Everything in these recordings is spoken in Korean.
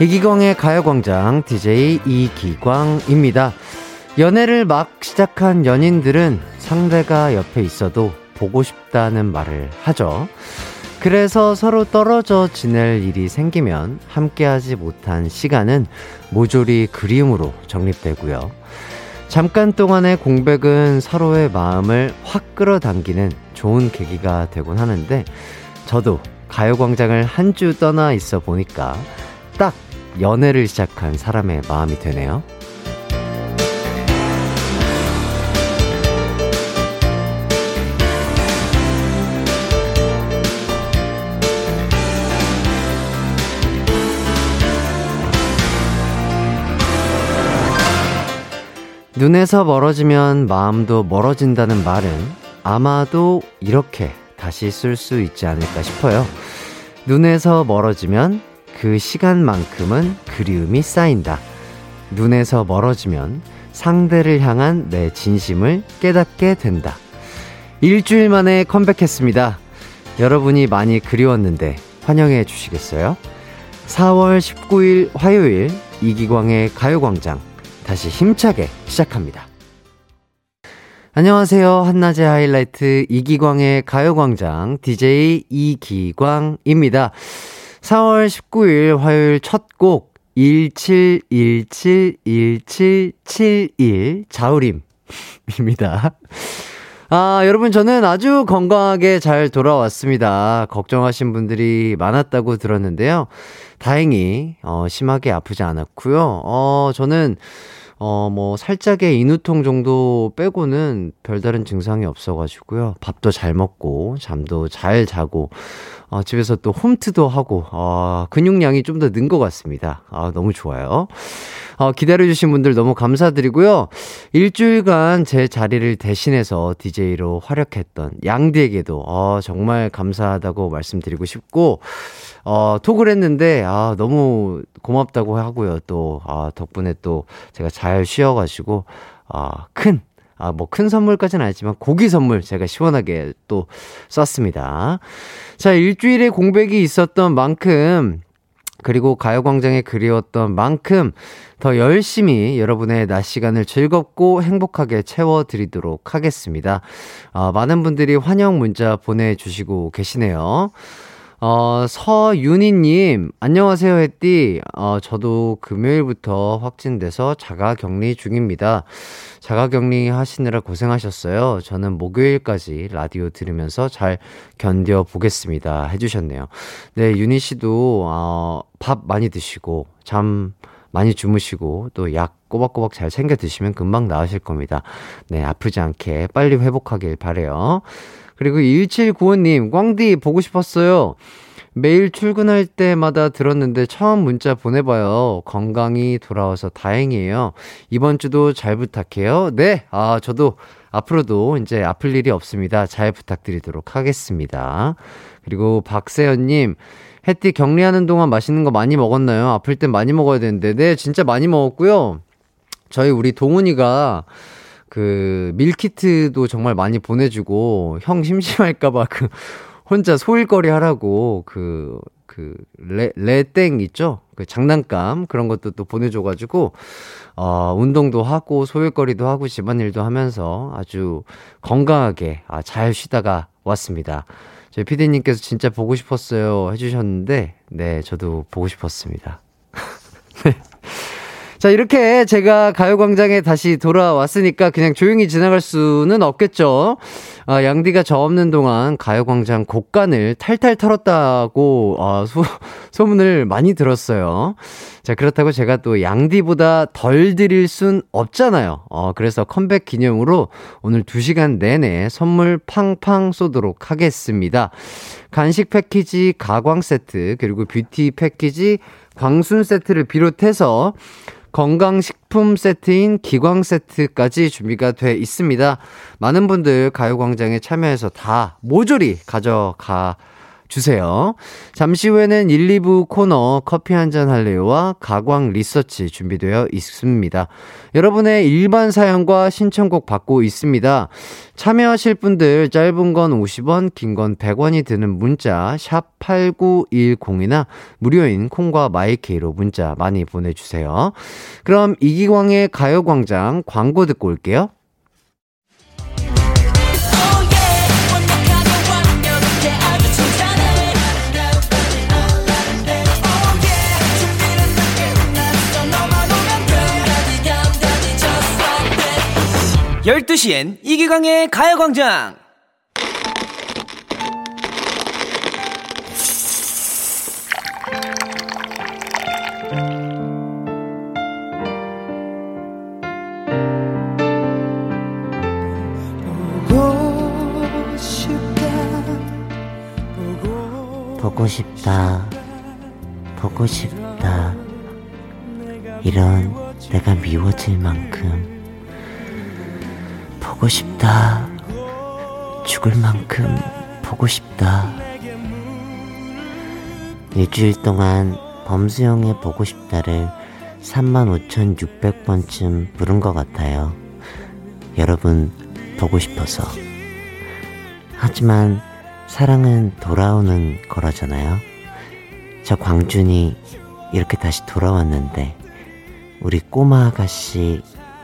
이기광의 가요광장 DJ 이기광입니다. 연애를 막 시작한 연인들은 상대가 옆에 있어도 보고 싶다는 말을 하죠. 그래서 서로 떨어져 지낼 일이 생기면 함께하지 못한 시간은 모조리 그리움으로 정립되고요. 잠깐 동안의 공백은 서로의 마음을 확 끌어당기는 좋은 계기가 되곤 하는데 저도 가요광장을 한 주 떠나 있어 보니까 딱 연애를 시작한 사람의 마음이 되네요. 눈에서 멀어지면 마음도 멀어진다는 말은 아마도 이렇게 다시 쓸 수 있지 않을까 싶어요. 눈에서 멀어지면 그 시간만큼은 그리움이 쌓인다. 눈에서 멀어지면 상대를 향한 내 진심을 깨닫게 된다. 일주일 만에 컴백했습니다. 여러분이 많이 그리웠는데 환영해 주시겠어요? 4월 19일 화요일 이기광의 가요광장 다시 힘차게 시작합니다. 안녕하세요. 한낮의 하이라이트 이기광의 가요광장 DJ 이기광입니다. 4월 19일 화요일 첫 곡 17171771 자우림입니다. 아, 여러분, 저는 아주 건강하게 잘 돌아왔습니다. 걱정하신 분들이 많았다고 들었는데요. 다행히, 어, 심하게 아프지 않았고요. 어, 저는, 어, 뭐, 살짝의 인후통 정도 빼고는 별다른 증상이 없어가지고요. 밥도 잘 먹고, 잠도 잘 자고, 어, 집에서 또 홈트도 하고, 어, 근육량이 좀 더 는 것 같습니다. 아, 너무 좋아요. 어, 기다려주신 분들 너무 감사드리고요. 일주일간 제 자리를 대신해서 DJ로 활약했던 양디에게도, 어, 정말 감사하다고 말씀드리고 싶고, 어, 톡을 했는데, 아, 너무 고맙다고 하고요. 또, 아, 덕분에 또 제가 잘 쉬어가지고, 아, 큰, 아, 뭐 큰 선물까지는 아니지만 고기 선물 제가 시원하게 또 썼습니다. 자, 일주일에 공백이 있었던 만큼 그리고 가요광장에 그리웠던 만큼 더 열심히 여러분의 낮 시간을 즐겁고 행복하게 채워드리도록 하겠습니다. 어, 많은 분들이 환영 문자 보내주시고 계시네요. 어, 서윤희님, 안녕하세요, 햇띠. 어, 저도 금요일부터 확진돼서 자가 격리 중입니다. 자가 격리 하시느라 고생하셨어요. 저는 목요일까지 라디오 들으면서 잘 견뎌 보겠습니다. 해주셨네요. 네, 윤희 씨도, 어, 밥 많이 드시고, 잠 많이 주무시고, 또 약 꼬박꼬박 잘 챙겨 드시면 금방 나으실 겁니다. 네, 아프지 않게 빨리 회복하길 바래요. 그리고 1795님, 꽝디 보고 싶었어요. 매일 출근할 때마다 들었는데 처음 문자 보내봐요. 건강히 돌아와서 다행이에요. 이번 주도 잘 부탁해요. 네, 아, 저도 앞으로도 이제 아플 일이 없습니다. 잘 부탁드리도록 하겠습니다. 그리고 박세연님, 햇띠 격리하는 동안 맛있는 거 많이 먹었나요? 아플 땐 많이 먹어야 되는데. 네, 진짜 많이 먹었고요. 저희 우리 동훈이가 그 밀키트도 정말 많이 보내주고 형 심심할까봐 그 혼자 소일거리 하라고 그, 그, 레, 레땡 있죠? 그 장난감 그런 것도 또 보내줘가지고, 어, 운동도 하고 소일거리도 하고 집안일도 하면서 아주 건강하게 아, 잘 쉬다가 왔습니다. 저희 피디님께서 진짜 보고 싶었어요 해주셨는데, 네, 저도 보고 싶었습니다. 네. 자, 이렇게 제가 가요광장에 다시 돌아왔으니까 그냥 조용히 지나갈 수는 없겠죠. 아, 양디가 저 없는 동안 가요광장 곡간을 탈탈 털었다고, 아, 소, 소문을 많이 들었어요. 자, 그렇다고 제가 또 양디보다 덜 드릴 순 없잖아요. 어, 그래서 컴백 기념으로 오늘 2시간 내내 선물 팡팡 쏘도록 하겠습니다. 간식 패키지 가광 세트, 그리고 뷰티 패키지 광순 세트를 비롯해서 건강식품 세트인 기광 세트까지 준비가 돼 있습니다. 많은 분들 가요광장에 참여해서 다 모조리 가져가 주세요. 잠시 후에는 1, 2부 코너 커피 한 잔 할래요와 가광 리서치 준비되어 있습니다. 여러분의 일반 사연과 신청곡 받고 있습니다. 참여하실 분들 짧은 건 50원, 긴 건 100원이 드는 문자 샵 8910이나 무료인 콩과 마이케이로 문자 많이 보내주세요. 그럼 이기광의 가요광장 광고 듣고 올게요. 열두 시엔 이기광의 가요광장! 보고 싶다. 보고 싶다. 이런 내가 미워질 만큼 보고 싶다. 죽을 만큼 보고 싶다. 일주일 동안 범수형의 보고 싶다를 35,600번쯤 부른 것 같아요. 여러분, 보고 싶어서. 하지만 사랑은 돌아오는 거라잖아요. 저 광준이 이렇게 다시 돌아왔는데, 우리 꼬마 아가씨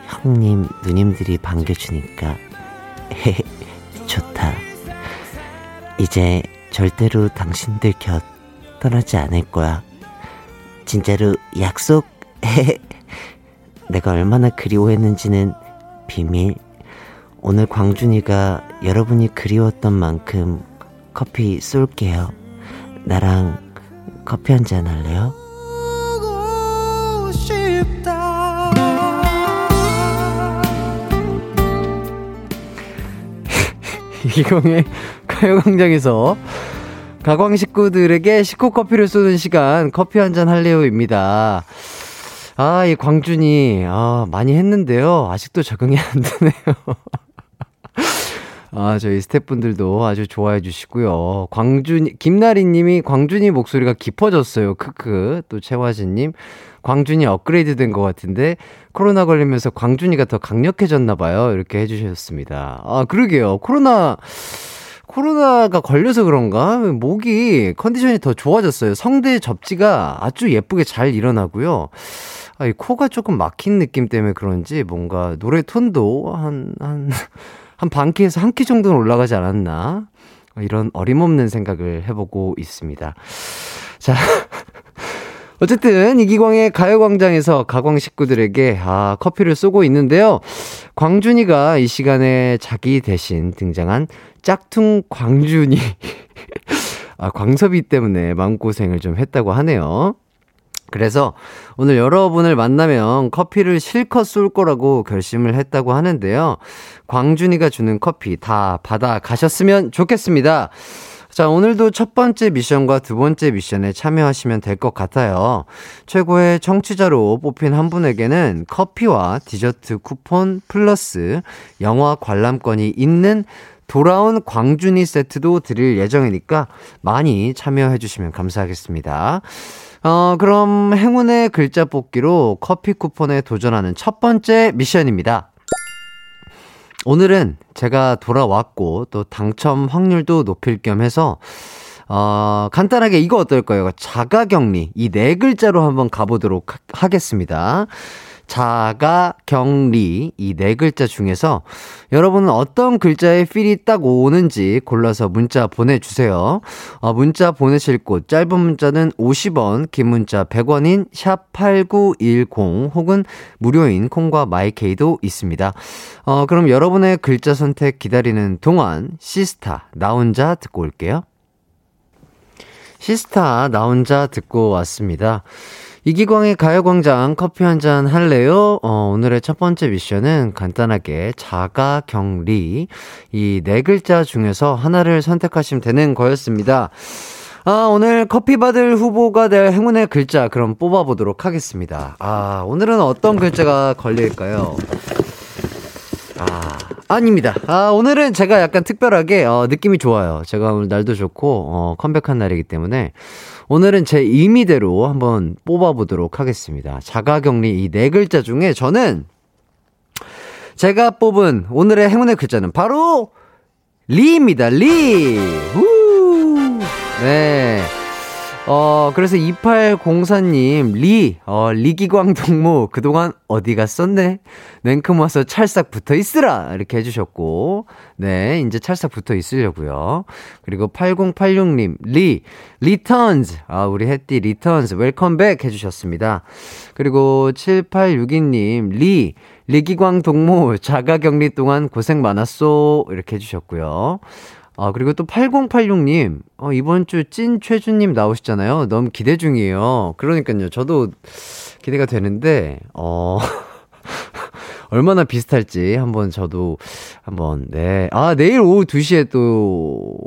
형님, 누님들이 반겨주니까 좋다. 이제 절대로 당신들 곁 떠나지 않을 거야. 진짜로 약속. 내가 얼마나 그리워했는지는 비밀. 오늘 광준이가 여러분이 그리웠던 만큼 커피 쏠게요. 나랑 커피 한 잔 할래요? 이경의 가요광장에서 가광 식구들에게 식후 커피를 쏘는 시간 커피 한 잔 할래요입니다. 아, 이 광준이 아, 많이 했는데요. 아직도 적응이 안 되네요. 아, 저희 스태프분들도 아주 좋아해 주시고요. 광준, 김나리 님이 광준이 목소리가 깊어졌어요. 크크. 또 최화진 님, 광준이 업그레이드 된 것 같은데 코로나 걸리면서 광준이가 더 강력해졌나 봐요. 이렇게 해주셨습니다. 아 그러게요. 코로나 코로나가 걸려서 그런가 목이 컨디션이 더 좋아졌어요. 성대 접지가 아주 예쁘게 잘 일어나고요. 아, 이 코가 조금 막힌 느낌 때문에 그런지 뭔가 노래 톤도 한, 한, 한반 키에서 한키 정도는 올라가지 않았나. 이런 어림없는 생각을 해보고 있습니다. 자. 어쨌든 이기광의 가요광장에서 가광 식구들에게 아, 커피를 쏘고 있는데요. 광준이가 이 시간에 자기 대신 등장한 짝퉁 광준이 아, 광섭이 때문에 마음고생을 좀 했다고 하네요. 그래서 오늘 여러분을 만나면 커피를 실컷 쏠 거라고 결심을 했다고 하는데요. 광준이가 주는 커피 다 받아 가셨으면 좋겠습니다. 자, 오늘도 첫 번째 미션과 두 번째 미션에 참여하시면 될 것 같아요. 최고의 청취자로 뽑힌 한 분에게는 커피와 디저트 쿠폰 플러스 영화 관람권이 있는 돌아온 광준이 세트도 드릴 예정이니까 많이 참여해 주시면 감사하겠습니다. 어, 그럼 행운의 글자 뽑기로 커피 쿠폰에 도전하는 첫 번째 미션입니다. 오늘은 제가 돌아왔고 또 당첨 확률도 높일 겸 해서 어, 간단하게 이거 어떨까요? 자가 격리 이 네 글자로 한번 가보도록 하, 겠습니다 자가, 격리 이 네 글자 중에서 여러분은 어떤 글자에 feel이 딱 오는지 골라서 문자 보내주세요. 어, 문자 보내실 곳 짧은 문자는 50원, 긴 문자 100원인 sharp 8910 혹은 무료인 콩과 마이케이도 있습니다. 어, 그럼 여러분의 글자 선택 기다리는 동안 씨스타 나 혼자 듣고 올게요. 씨스타 나 혼자 듣고 왔습니다. 이기광의 가요광장 커피 한 잔 할래요? 어, 오늘의 첫 번째 미션은 간단하게 자가 격리 이 네 글자 중에서 하나를 선택하시면 되는 거였습니다. 아, 오늘 커피 받을 후보가 될 행운의 글자 그럼 뽑아보도록 하겠습니다. 아, 오늘은 어떤 글자가 걸릴까요? 아, 아닙니다. 아, 오늘은 제가 약간 특별하게, 어, 느낌이 좋아요. 제가 오늘 날도 좋고, 어, 컴백한 날이기 때문에, 오늘은 제 임의대로 한번 뽑아보도록 하겠습니다. 자가격리 이 네 글자 중에 저는, 제가 뽑은 오늘의 행운의 글자는 바로, 리입니다, 리! 우! 네. 어, 그래서 2804님, 리, 어, 리기광 동무, 그동안 어디 갔었네? 냉큼 와서 찰싹 붙어 있으라! 이렇게 해주셨고, 네, 이제 찰싹 붙어 있으려고요 그리고 8086님, 리, returns, 아, 우리 햇띠 returns, welcome back 해주셨습니다. 그리고 7862님, 리, 리기광 동무, 자가 격리 동안 고생 많았소. 이렇게 해주셨고요. 아, 그리고 또 8086님, 어, 이번 주 찐 최준님 나오시잖아요. 너무 기대 중이에요. 그러니까요. 저도 기대가 되는데, 어, 얼마나 비슷할지 한번 저도 한번, 네. 아, 내일 오후 2시에 또,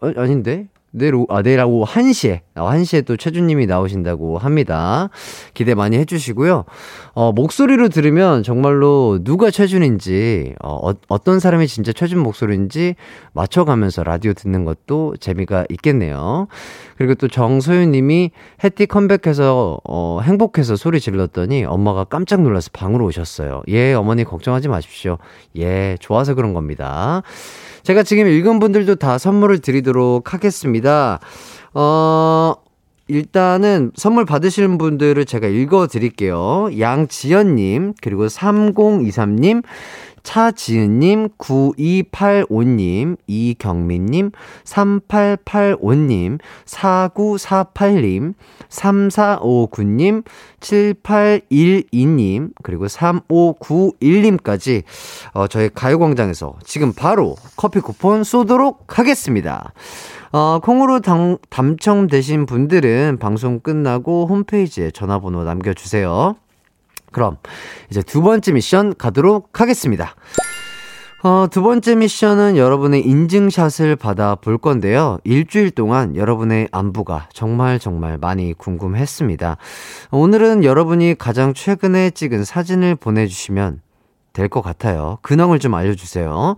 어, 아닌데? 내일 오, 아, 내일 오후 1시에, 1시에 아, 또 최준님이 나오신다고 합니다. 기대 많이 해주시고요. 어, 목소리로 들으면 정말로 누가 최준인지, 어, 어, 떤 사람이 진짜 최준 목소리인지 맞춰가면서 라디오 듣는 것도 재미가 있겠네요. 그리고 또 정소윤 님이 해티 컴백해서, 어, 행복해서 소리 질렀더니 엄마가 깜짝 놀라서 방으로 오셨어요. 예, 어머니 걱정하지 마십시오. 예, 좋아서 그런 겁니다. 제가 지금 읽은 분들도 다 선물을 드리도록 하겠습니다. 어, 일단은 선물 받으시는 분들을 제가 읽어 드릴게요. 양지연님, 그리고 3023님, 차지은님, 9285님, 이경민님, 3885님, 4948님, 3459님, 7812님, 그리고 3591님까지, 어, 저희 가요광장에서 지금 바로 커피 쿠폰 쏘도록 하겠습니다. 어, 콩으로 당, 당첨되신 분들은 방송 끝나고 홈페이지에 전화번호 남겨주세요. 그럼 이제 두 번째 미션 가도록 하겠습니다. 어, 두 번째 미션은 여러분의 인증샷을 받아 볼 건데요. 일주일 동안 여러분의 안부가 정말 정말 많이 궁금했습니다. 오늘은 여러분이 가장 최근에 찍은 사진을 보내주시면 될 것 같아요. 근황을 좀 알려주세요.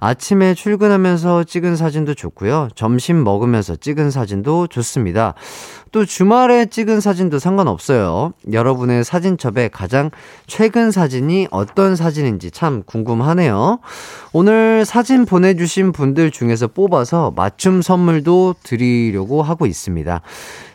아침에 출근하면서 찍은 사진도 좋고요. 점심 먹으면서 찍은 사진도 좋습니다. 또 주말에 찍은 사진도 상관없어요. 여러분의 사진첩에 가장 최근 사진이 어떤 사진인지 참 궁금하네요. 오늘 사진 보내주신 분들 중에서 뽑아서 맞춤 선물도 드리려고 하고 있습니다.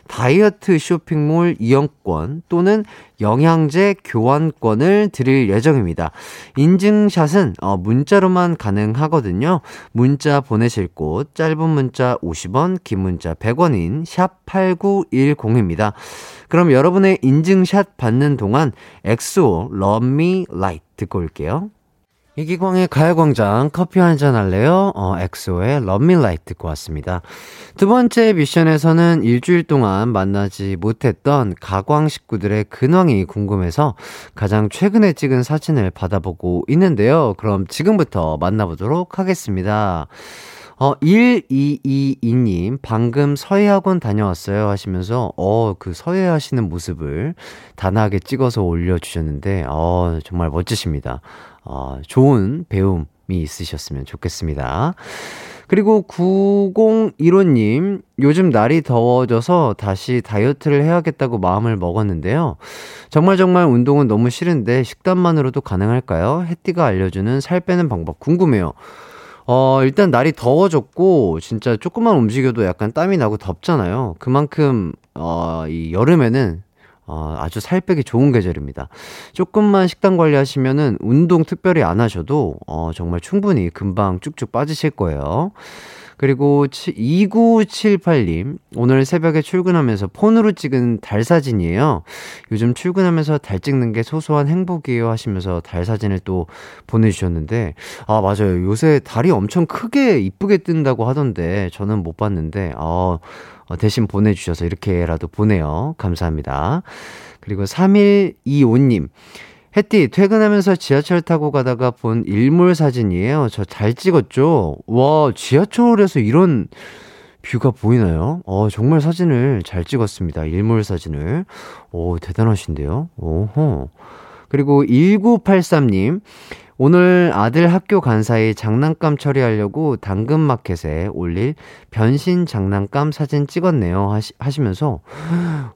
다이어트 쇼핑몰 이용권 또는 영양제 교환권을 드릴 예정입니다. 인증샷은 어, 문자로만 가능하거든요. 문자 보내실 곳 짧은 문자 50원, 긴 문자 100원인 sharp 8910입니다. 그럼 여러분의 인증샷 받는 동안 엑소 Me Light 듣고 올게요. 이기광의 가요광장 커피 한 잔 할래요? 어, 엑소의 Like 듣고 왔습니다. 두 번째 미션에서는 일주일 동안 만나지 못했던 가광 식구들의 근황이 궁금해서 가장 최근에 찍은 사진을 받아보고 있는데요. 그럼 지금부터 만나보도록 하겠습니다. 어, 1222님, 방금 서예학원 다녀왔어요 하시면서, 어, 그 서예 하시는 모습을 단아하게 찍어서 올려주셨는데, 어, 정말 멋지십니다. 어, 좋은 배움이 있으셨으면 좋겠습니다. 그리고 9015님, 요즘 날이 더워져서 다시 다이어트를 해야겠다고 마음을 먹었는데요. 정말 정말 운동은 너무 싫은데 식단만으로도 가능할까요? 햇띠가 알려주는 살 빼는 방법 궁금해요. 어, 일단 날이 더워졌고, 진짜 조금만 움직여도 약간 땀이 나고 덥잖아요. 그만큼, 어, 이 여름에는 어, 아주 살 빼기 좋은 계절입니다. 조금만 식단 관리하시면은 운동 특별히 안 하셔도, 어, 정말 충분히 금방 쭉쭉 빠지실 거예요. 그리고 2978님, 오늘 새벽에 출근하면서 폰으로 찍은 달 사진이에요. 요즘 출근하면서 달 찍는 게 소소한 행복이에요 하시면서 달 사진을 또 보내주셨는데, 아, 맞아요. 요새 달이 엄청 크게 이쁘게 뜬다고 하던데, 저는 못 봤는데, 아, 대신 보내주셔서 이렇게라도 보내요. 감사합니다. 그리고 3125님, 햇띠, 퇴근하면서 지하철 타고 가다가 본 일몰 사진이에요. 저 잘 찍었죠? 와, 지하철에서 이런 뷰가 보이나요? 어, 정말 사진을 잘 찍었습니다. 일몰 사진을. 오, 대단하신데요? 오호. 그리고 1983님, 오늘 아들 학교 간 사이 장난감 처리하려고 당근마켓에 올릴 변신 장난감 사진 찍었네요. 하시, 하시면서,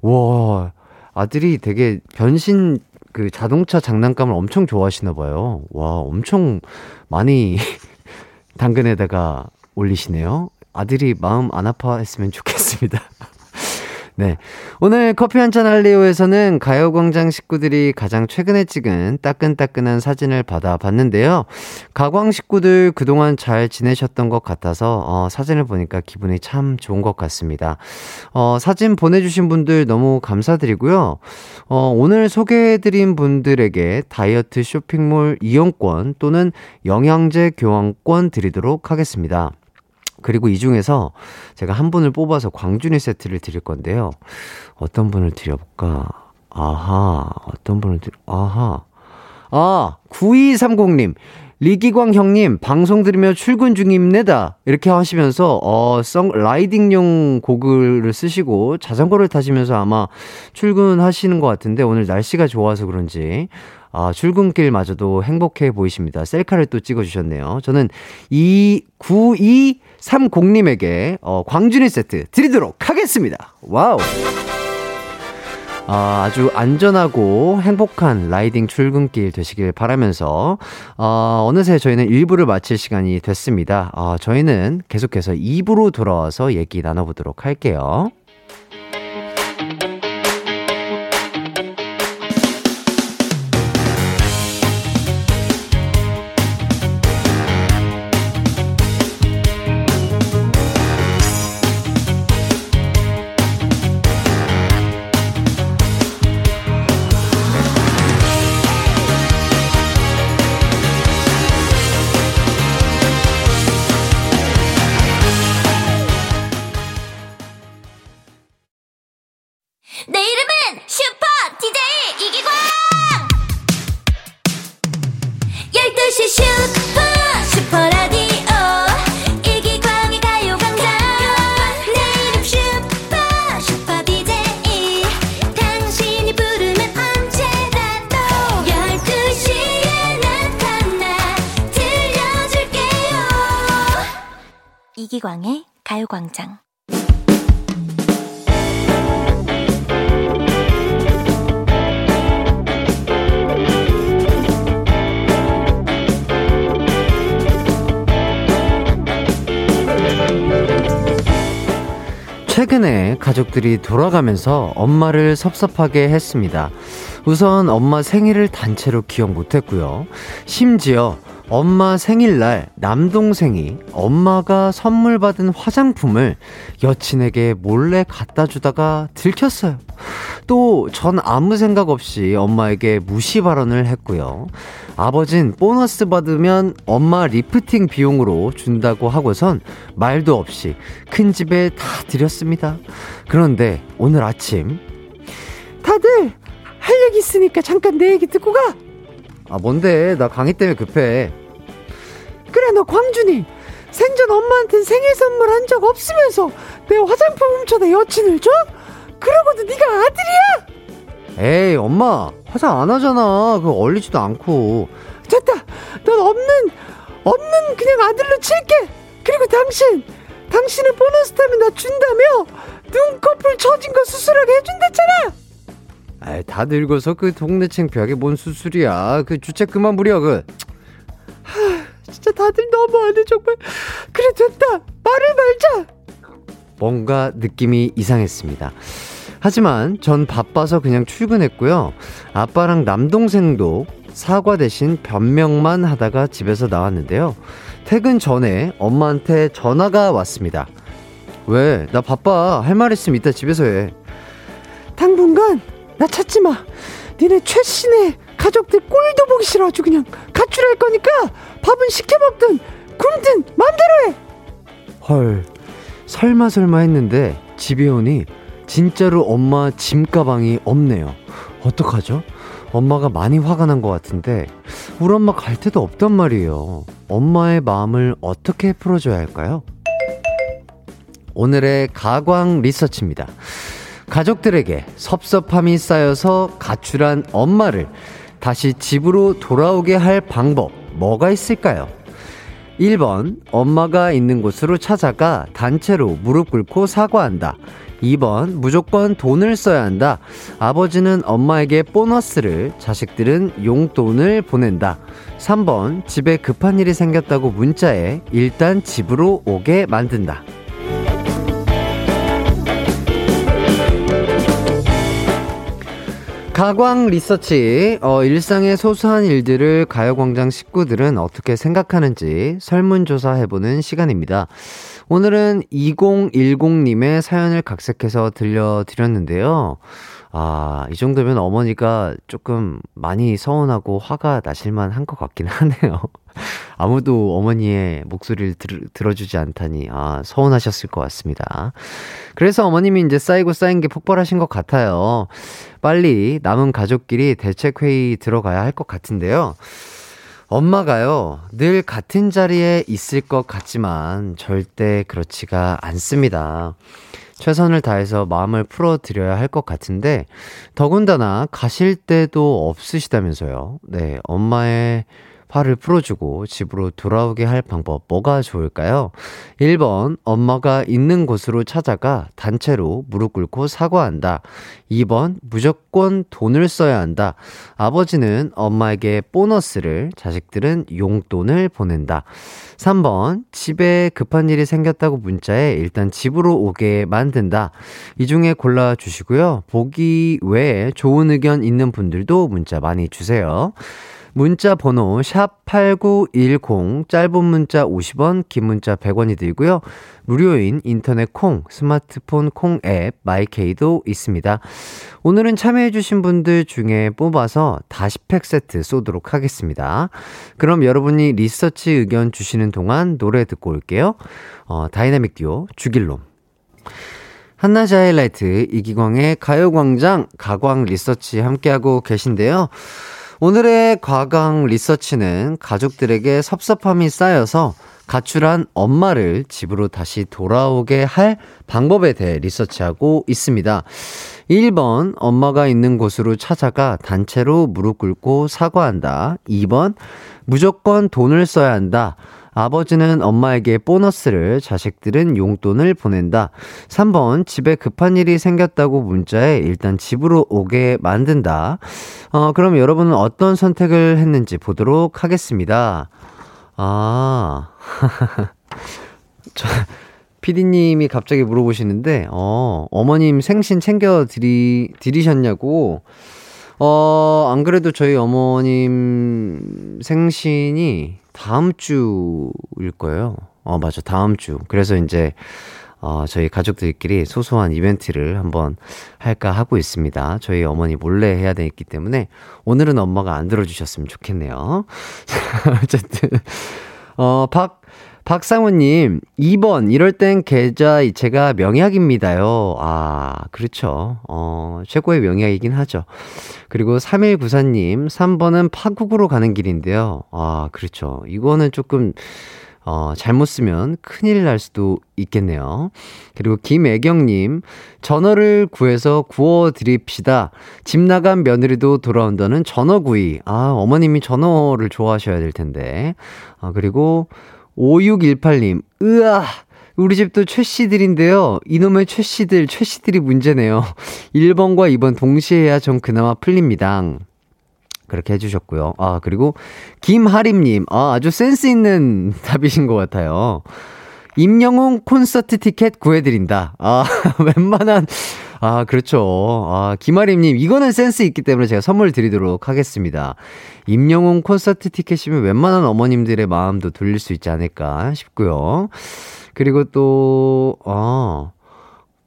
와, 아들이 되게 변신 그 자동차 장난감을 엄청 좋아하시나 봐요. 와, 엄청 많이 당근에다가 올리시네요. 아들이 마음 안 아파했으면 좋겠습니다. 네. 오늘 커피 한 잔 할래요에서는 가요광장 식구들이 가장 최근에 찍은 따끈따끈한 사진을 받아봤는데요. 가광 식구들 그동안 잘 지내셨던 것 같아서, 어, 사진을 보니까 기분이 참 좋은 것 같습니다. 어, 사진 보내주신 분들 너무 감사드리고요. 어, 오늘 소개해드린 분들에게 다이어트 쇼핑몰 이용권 또는 영양제 교환권 드리도록 하겠습니다. 그리고 이 중에서 제가 한 분을 뽑아서 광준이 세트를 드릴 건데요. 어떤 분을 드려볼까? 아하, 어떤 분을 드려, 아하. 아, 9230님. 리기광 형님, 방송 들으며 출근 중입니다. 이렇게 하시면서, 어, 성, 라이딩용 고글을 쓰시고 자전거를 타시면서 아마 출근하시는 것 같은데 오늘 날씨가 좋아서 그런지, 아, 출근길마저도 행복해 보이십니다. 셀카를 또 찍어주셨네요. 저는 이, 92 삼공님에게 어, 광준이 세트 드리도록 하겠습니다. Wow. 아, 아주 안전하고 행복한 riding 출근길 되시길 바라면서, 어, 어느새 저희는 1부를 마칠 시간이 됐습니다. 어, 저희는 계속해서 2부로 돌아와서 얘기 나눠보도록 할게요. 가요광장. 최근에 가족들이 돌아가면서 엄마를 섭섭하게 했습니다. 우선 엄마 생일을 단체로 기억 못했고요. 심지어 엄마 생일날 남동생이 엄마가 선물 받은 화장품을 여친에게 몰래 갖다 주다가 들켰어요. 또 전 아무 생각 없이 엄마에게 무시 발언을 했고요. 아버진 보너스 받으면 엄마 리프팅 비용으로 준다고 하고선 말도 없이 큰 집에 다 드렸습니다. 그런데 오늘 아침 다들 할 얘기 있으니까 잠깐 내 얘기 듣고 가! 아, 뭔데? 나 강의 때문에 급해. 그래 너 광준이 생전 엄마한테 생일 선물 한 적 없으면서 내 화장품 훔쳐다 여친을 줘? 그러고도 네가 아들이야? 에이 엄마 화장 안 하잖아 그거 얼리지도 않고 됐다 넌 없는 없는 그냥 아들로 칠게 그리고 당신 당신은 보너스 타면 나 준다며 눈꺼풀 처진 거 수술하게 해준댔잖아 아이 다 늙어서 그 동네 창피하게 뭔 수술이야. 그 주책 그만 부려 그. 하... 진짜 다들 너무하네 정말. 그래 됐다. 말을 말자. 뭔가 느낌이 이상했습니다. 하지만 전 바빠서 그냥 출근했고요. 아빠랑 남동생도 사과 대신 변명만 하다가 집에서 나왔는데요. 퇴근 전에 엄마한테 전화가 왔습니다 왜? 나 바빠. 할 말 있으면 이따 집에서 해 당분간 나 찾지 마 니네 최신의 가족들 꼴도 보기 싫어 아주 그냥 가출할 거니까 밥은 시켜 먹든 굶든 맘대로 해. 헐 설마 설마 했는데 집에 오니 진짜로 엄마 짐 가방이 없네요. 어떡하죠? 엄마가 많이 화가 난 것 같은데 우리 엄마 갈 데도 없단 말이에요. 엄마의 마음을 어떻게 풀어줘야 할까요? 오늘의 가광 리서치입니다. 가족들에게 섭섭함이 쌓여서 가출한 엄마를 다시 집으로 돌아오게 할 방법 뭐가 있을까요? 1번, 엄마가 있는 곳으로 찾아가 단체로 무릎 꿇고 사과한다. 2번, 무조건 돈을 써야 한다. 아버지는 엄마에게 보너스를, 자식들은 용돈을 보낸다. 3번, 집에 급한 일이 생겼다고 문자에 일단 집으로 오게 만든다. 가광 리서치, 어, 일상의 소소한 일들을 가요광장 식구들은 어떻게 생각하는지 설문조사 해보는 시간입니다. 오늘은 2010님의 사연을 각색해서 들려드렸는데요. 아, 이 정도면 어머니가 조금 많이 서운하고 화가 나실만 한 것 같긴 하네요. 아무도 어머니의 목소리를 들, 들어주지 않다니, 아, 서운하셨을 것 같습니다. 그래서 어머님이 이제 쌓이고 쌓인 게 폭발하신 것 같아요. 빨리 남은 가족끼리 대책회의 들어가야 할 것 같은데요. 엄마가요, 늘 같은 자리에 있을 것 같지만 절대 그렇지가 않습니다. 최선을 다해서 마음을 풀어드려야 할 것 같은데, 더군다나 가실 때도 없으시다면서요. 네, 엄마의 화를 풀어주고 집으로 돌아오게 할 방법 뭐가 좋을까요? 1번, 엄마가 있는 곳으로 찾아가 단체로 무릎 꿇고 사과한다. 2번, 무조건 돈을 써야 한다. 아버지는 엄마에게 보너스를, 자식들은 용돈을 보낸다. 3번, 집에 급한 일이 생겼다고 문자에 일단 집으로 오게 만든다. 이 중에 골라주시고요. 보기 외에 좋은 의견 있는 분들도 문자 많이 주세요. 문자 번호 샵8910 짧은 문자 50원 긴 문자 100원이 들고요. 무료인 인터넷 콩 스마트폰 콩 앱 마이케이도 있습니다. 오늘은 참여해 주신 분들 중에 뽑아서 다시팩 세트 쏘도록 하겠습니다. 그럼 여러분이 리서치 의견 주시는 동안 노래 듣고 올게요. 어, 다이나믹 듀오 죽일놈 한낮의 하이라이트 이기광의 가요광장 가광 리서치 함께하고 계신데요. 오늘의 가광 리서치는 가족들에게 섭섭함이 쌓여서 가출한 엄마를 집으로 다시 돌아오게 할 방법에 대해 리서치하고 있습니다. 1번, 엄마가 있는 곳으로 찾아가 단체로 무릎 꿇고 사과한다. 2번, 무조건 돈을 써야 한다. 아버지는 엄마에게 보너스를, 자식들은 용돈을 보낸다. 3번, 집에 급한 일이 생겼다고 문자에 일단 집으로 오게 만든다. 어, 그럼 여러분은 어떤 선택을 했는지 보도록 하겠습니다. 아, 저, 피디님이 갑자기 물어보시는데, 어, 어머님 생신 챙겨 드리, 드리셨냐고, 어, 안 그래도 저희 어머님 생신이 다음 주일 거예요. 어, 맞아. 다음 주. 그래서 이제, 어, 저희 가족들끼리 소소한 이벤트를 한번 할까 하고 있습니다. 저희 어머니 몰래 해야 되기 때문에 오늘은 엄마가 안 들어주셨으면 좋겠네요. 어쨌든, 어, 박, 박상우님, 2번, 이럴 땐 계좌 이체가 명약입니다요. 아, 그렇죠. 어, 최고의 명약이긴 하죠. 그리고 3194님, 3번은 파국으로 가는 길인데요. 아, 그렇죠. 이거는 조금, 어, 잘못 쓰면 큰일 날 수도 있겠네요. 그리고 김애경님, 전어를 구해서 구워 드립시다. 집 나간 며느리도 돌아온다는 전어구이. 아, 어머님이 전어를 좋아하셔야 될 텐데. 아, 그리고 5618님, 으아! 우리 집도 최씨들인데요. 이놈의 최씨들, 최씨들이 문제네요. 1번과 2번 동시에 해야 전 그나마 풀립니다. 그렇게 해주셨고요. 아, 그리고 김하림님, 아, 아주 센스 있는 답이신 것 같아요. 임영웅 콘서트 티켓 구해드린다. 아, 웬만한, 아, 그렇죠. 아, 김아림님, 이거는 센스 있기 때문에 제가 선물 드리도록 하겠습니다. 임영웅 콘서트 티켓이면 웬만한 어머님들의 마음도 돌릴 수 있지 않을까 싶고요. 그리고 또, 아,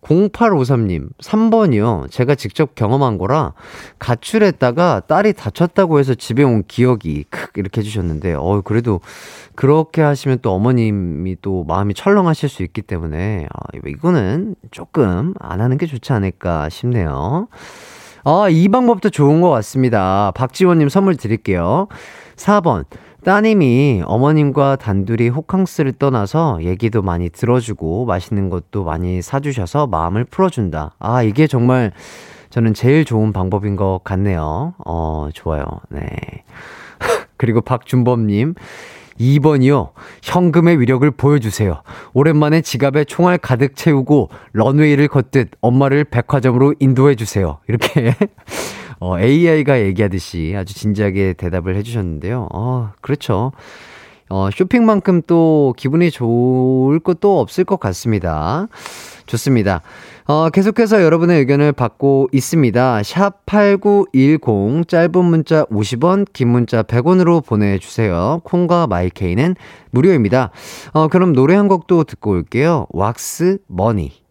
0853님, 3번이요. 제가 직접 경험한 거라 가출했다가 딸이 다쳤다고 해서 집에 온 기억이 크 이렇게 해주셨는데, 어 그래도 그렇게 하시면 또 어머님이 또 마음이 철렁하실 수 있기 때문에, 아, 이거는 조금 안 하는 게 좋지 않을까 싶네요. 아, 이 방법도 좋은 것 같습니다. 박지원님 선물 드릴게요. 4번. 따님이 어머님과 단둘이 호캉스를 떠나서 얘기도 많이 들어주고 맛있는 것도 많이 사주셔서 마음을 풀어준다. 아, 이게 정말 저는 제일 좋은 방법인 것 같네요. 어, 좋아요. 네. 그리고 박준범님. 2번이요. 현금의 위력을 보여주세요. 오랜만에 지갑에 총알 가득 채우고 런웨이를 걷듯 엄마를 백화점으로 인도해주세요. 이렇게 어, AI가 얘기하듯이 아주 진지하게 대답을 해주셨는데요. 어, 그렇죠. 어, 쇼핑만큼 또 기분이 좋을 것도 없을 것 같습니다. 좋습니다. 어, 계속해서 여러분의 의견을 받고 있습니다. 샵 8910, 짧은 문자 50원, 긴 문자 100원으로 보내주세요. 콩과 마이케이는 무료입니다. 어, 그럼 노래 한 곡도 듣고 올게요. 왁스 Money.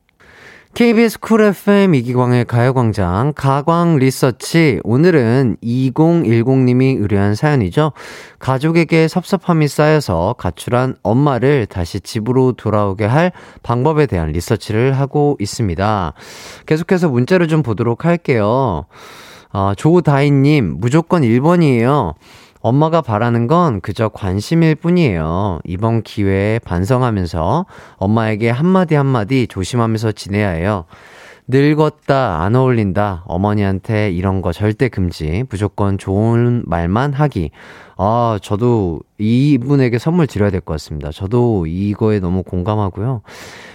KBS Cool FM 이기광의 가요광장 가광 리서치 오늘은 2010님이 의뢰한 사연이죠. 가족에게 섭섭함이 쌓여서 가출한 엄마를 다시 집으로 돌아오게 할 방법에 대한 리서치를 하고 있습니다. 계속해서 문자를 좀 보도록 할게요. 어, 조다희님 무조건 1번이에요. 엄마가 바라는 건 그저 관심일 뿐이에요. 이번 기회에 반성하면서 엄마에게 한마디 한마디 조심하면서 지내야 해요. 늙었다, 안 어울린다, 어머니한테 이런 거 절대 금지, 무조건 좋은 말만 하기. 아, 저도 이분에게 선물 드려야 될 것 같습니다. 저도 이거에 너무 공감하고요.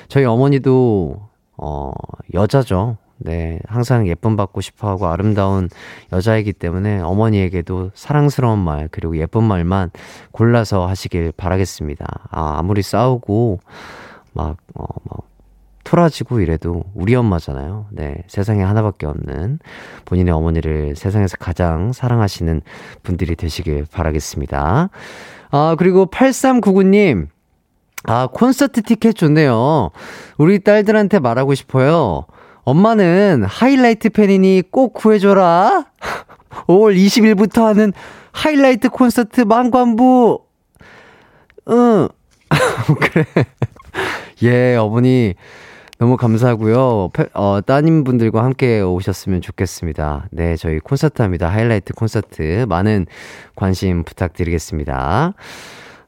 저희 어머니도, 어, 여자죠. 네, 항상 예쁨 받고 싶어 하고 아름다운 여자이기 때문에 어머니에게도 사랑스러운 말, 그리고 예쁜 말만 골라서 하시길 바라겠습니다. 아, 아무리 싸우고, 막, 어, 막, 토라지고 이래도 우리 엄마잖아요. 네, 세상에 하나밖에 없는 본인의 어머니를 세상에서 가장 사랑하시는 분들이 되시길 바라겠습니다. 아, 그리고 8399님, 아, 콘서트 티켓 좋네요. 우리 딸들한테 말하고 싶어요. 엄마는 하이라이트 팬이니 꼭 구해줘라. 5월 20일부터 하는 하이라이트 콘서트 망관부. 응. 그래. 예, 어머니. 너무 감사하고요. 어, 따님 분들과 함께 오셨으면 좋겠습니다. 네, 저희 콘서트 합니다. 하이라이트 콘서트. 많은 관심 부탁드리겠습니다.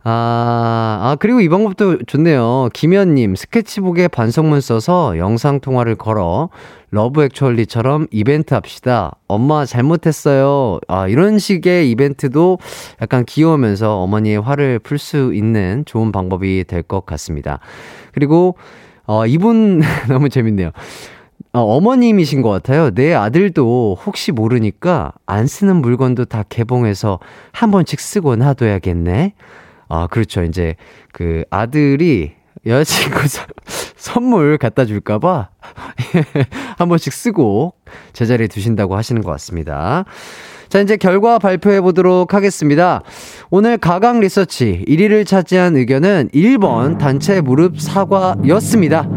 아, 아, 그리고 이 방법도 좋네요. 김현님, 스케치북에 반성문 써서 영상통화를 걸어, Love Actually처럼 이벤트 합시다. 엄마 잘못했어요. 아, 이런 식의 이벤트도 약간 귀여우면서 어머니의 화를 풀 수 있는 좋은 방법이 될 것 같습니다. 그리고, 어, 이분 너무 재밌네요. 어, 어머님이신 것 같아요. 내 아들도 혹시 모르니까 안 쓰는 물건도 다 개봉해서 한 번씩 쓰고 놔둬야겠네. 아, 그렇죠. 이제 그 아들이 여자친구 선물 갖다 줄까봐 한 번씩 쓰고 제자리에 두신다고 하시는 것 같습니다. 자, 이제 결과 발표해 보도록 하겠습니다. 오늘 가강 리서치 1위를 차지한 의견은 1번 단체 무릎 사과였습니다.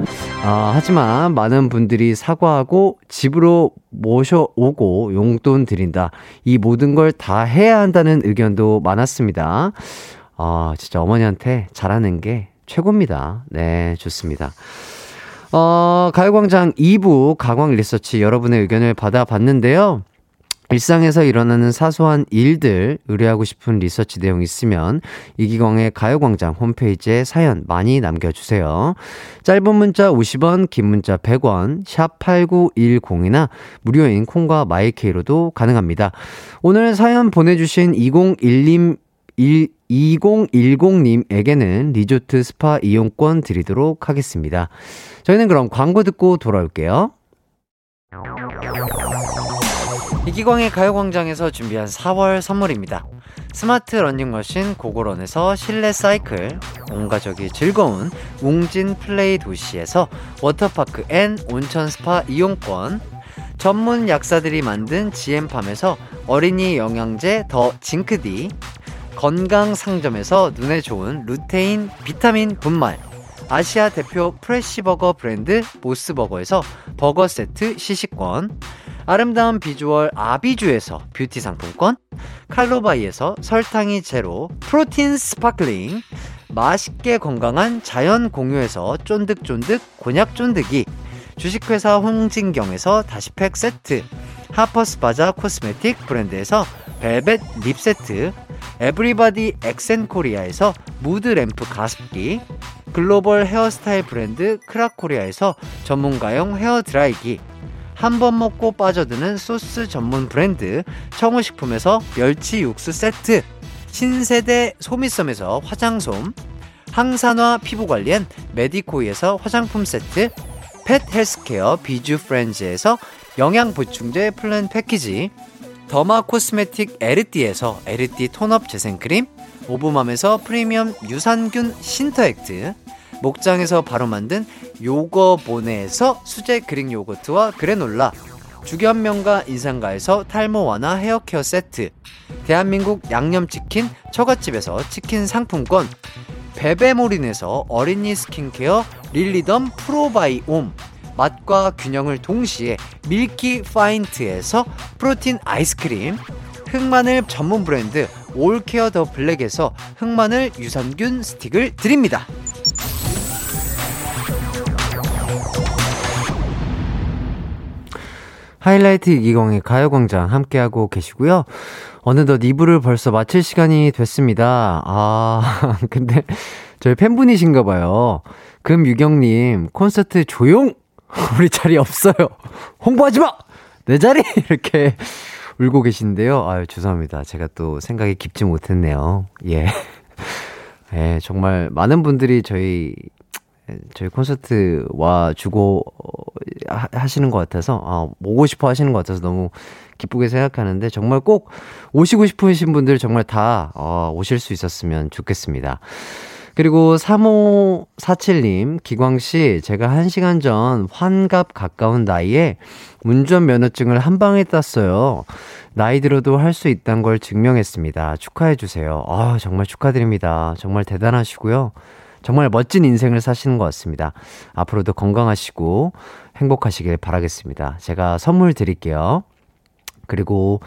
아, 하지만 많은 분들이 사과하고 집으로 모셔오고 용돈 드린다. 이 모든 걸 다 해야 한다는 의견도 많았습니다. 아, 진짜 어머니한테 잘하는 게 최고입니다. 네, 좋습니다. 어, 가요광장 2부 가광 리서치 여러분의 의견을 받아봤는데요. 일상에서 일어나는 사소한 일들 의뢰하고 싶은 리서치 내용 있으면 이기광의 가요광장 홈페이지에 사연 많이 남겨주세요. 짧은 문자 50원, 긴 문자 100원, 샵 8910이나 무료인 콩과 마이케이로도 가능합니다. 오늘 사연 보내주신 201님 2010님에게는 리조트 스파 이용권 드리도록 하겠습니다. 저희는 그럼 광고 듣고 돌아올게요. 이기광의 가요광장에서 준비한 4월 선물입니다. 스마트 러닝머신 고고런에서 실내 사이클, 온 가족이 즐거운 웅진 플레이 도시에서 워터파크 and 온천 스파 이용권, 전문 약사들이 만든 지엠팜에서 어린이 영양제 더 징크디, 건강 상점에서 눈에 좋은 루테인 비타민 분말. 아시아 대표 fresh 버거 브랜드 모스버거에서 버거 세트 시식권. 아름다운 비주얼 아비주에서 뷰티 상품권. 칼로바이에서 설탕이 제로 프로틴 sparkling. 맛있게 건강한 자연 공유에서 쫀득쫀득 곤약 쫀득이. 주식회사 홍진경에서 다시팩 세트. 하퍼스 바자 cosmetic 브랜드에서 벨벳 lip 세트 에브리바디 엑센코리아에서 무드램프 가습기 글로벌 헤어스타일 브랜드 크라코리아에서 전문가용 헤어드라이기 한 번 먹고 빠져드는 소스 전문 브랜드 청우식품에서 멸치 육수 세트 신세대 소미섬에서 화장솜, 항산화 피부관리엔 메디코이에서 화장품 세트, pet healthcare 비주 프렌즈에서 영양보충제 플랜 패키지, derma cosmetic 에르띠에서 에르띠 tone-up 재생크림, 오브맘에서 프리미엄 유산균 신터액트, 목장에서 바로 만든 요거보네에서 수제 Greek yogurt와 granola, 주견명가 인상가에서 탈모 완화 헤어 케어 세트, 대한민국 양념치킨 처갓집에서 치킨 상품권, 베베모린에서 어린이 스킨케어 릴리덤 프로바이옴, 맛과 균형을 동시에 밀키 파인트에서 프로틴 아이스크림, 흑마늘 전문 브랜드 올케어 더 블랙에서 흑마늘 유산균 스틱을 드립니다. 하이라이트 이기광의 가요광장 함께하고 계시고요. 어느덧 2부를 벌써 마칠 시간이 됐습니다. 아, 근데 저희 팬분이신가 봐요. 금유경님, 콘서트 조용! 우리 자리 없어요. 홍보하지 마! 내 자리! 이렇게 울고 계신데요. 아유, 죄송합니다. 제가 또 생각이 깊지 못했네요. 예. 예, 정말 많은 분들이 저희 저희 콘서트 와 주고 어, 하시는 것 같아서 아, 오고 싶어 하시는 것 같아서 너무 기쁘게 생각하는데 정말 꼭 오시고 싶으신 분들 정말 다 어, 오실 수 있었으면 좋겠습니다. 그리고 3547님, 기광씨, 제가 1시간 전 환갑 가까운 나이에 운전면허증을 한 방에 땄어요. 나이 들어도 할 수 있다는 걸 증명했습니다. 축하해주세요. 아, 정말 축하드립니다. 정말 대단하시고요. 정말 멋진 인생을 사시는 것 같습니다. 앞으로도 건강하시고 행복하시길 바라겠습니다. 제가 선물 드릴게요. 그리고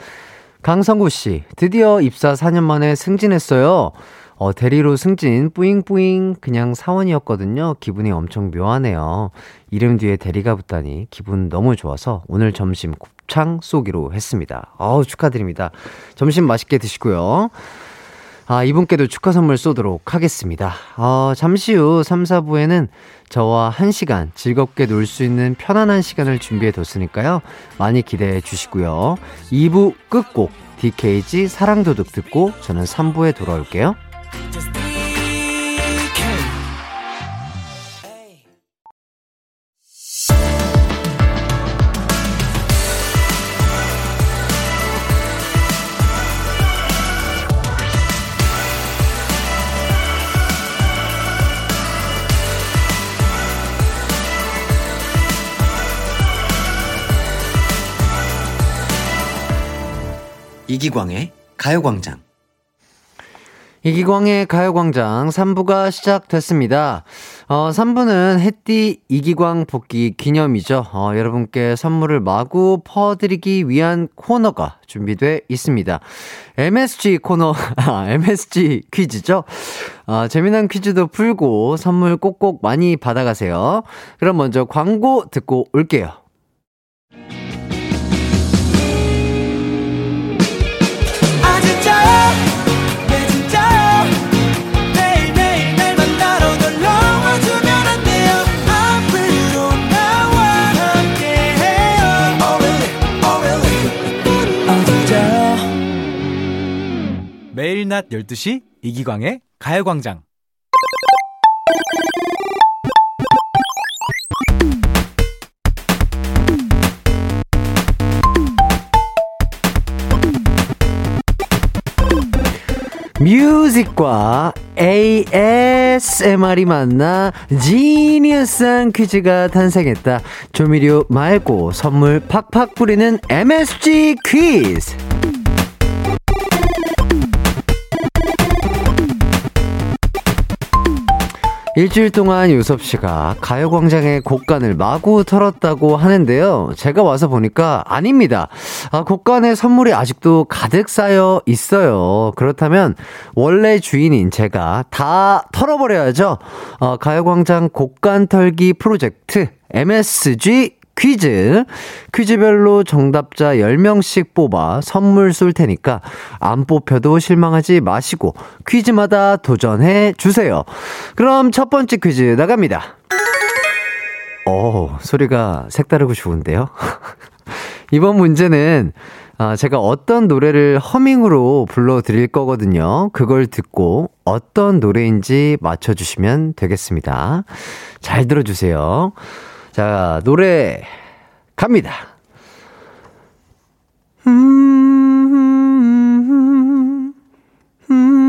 강성구 씨, 드디어 입사 4년 만에 승진했어요. 어, 대리로 승진, 뿌잉뿌잉, 그냥 사원이었거든요. 기분이 엄청 묘하네요. 이름 뒤에 대리가 붙다니 기분 너무 좋아서 오늘 점심 곱창 쏘기로 했습니다. 어우, 축하드립니다. 점심 맛있게 드시고요. 아, 이분께도 축하 선물 쏘도록 하겠습니다. 어, 잠시 후 3, 4부에는 저와 1시간 즐겁게 놀 수 있는 편안한 시간을 준비해 뒀으니까요. 많이 기대해 주시고요. 2부 끝곡 DKG 사랑도둑 듣고 저는 3부에 돌아올게요. 이기광의 가요광장. 이기광의 가요광장 3부가 시작됐습니다. 어, 3부는 햇띠 이기광 복귀 기념이죠. 어, 여러분께 선물을 마구 퍼드리기 위한 코너가 준비돼 있습니다. MSG 코너, 아, MSG 퀴즈죠. 어, 재미난 퀴즈도 풀고 선물 꼭꼭 많이 받아가세요. 그럼 먼저 광고 듣고 올게요. 매일 낮 12시 이기광의 가요광장. 뮤직과 ASMR이 만나 지니어스한 퀴즈가 탄생했다. 조미료 말고 선물 팍팍 뿌리는 MSG 퀴즈. 일주일 동안 유섭 씨가 가요광장의 곡간을 마구 털었다고 하는데요. 제가 와서 보니까 아닙니다. 아, 곡간에 선물이 아직도 가득 쌓여 있어요. 그렇다면 원래 주인인 제가 다 털어버려야죠. 어, 가요광장 곡간 털기 프로젝트 MSG 퀴즈. 퀴즈별로 정답자 10명씩 뽑아 선물 쏠 테니까 안 뽑혀도 실망하지 마시고 퀴즈마다 도전해 주세요. 그럼 첫 번째 퀴즈 나갑니다. 오, 소리가 색다르고 좋은데요? 이번 문제는 아, 제가 어떤 노래를 허밍으로 불러드릴 거거든요. 그걸 듣고 어떤 노래인지 맞춰주시면 되겠습니다. 잘 들어주세요. 자, 노래 갑니다. 음, 음,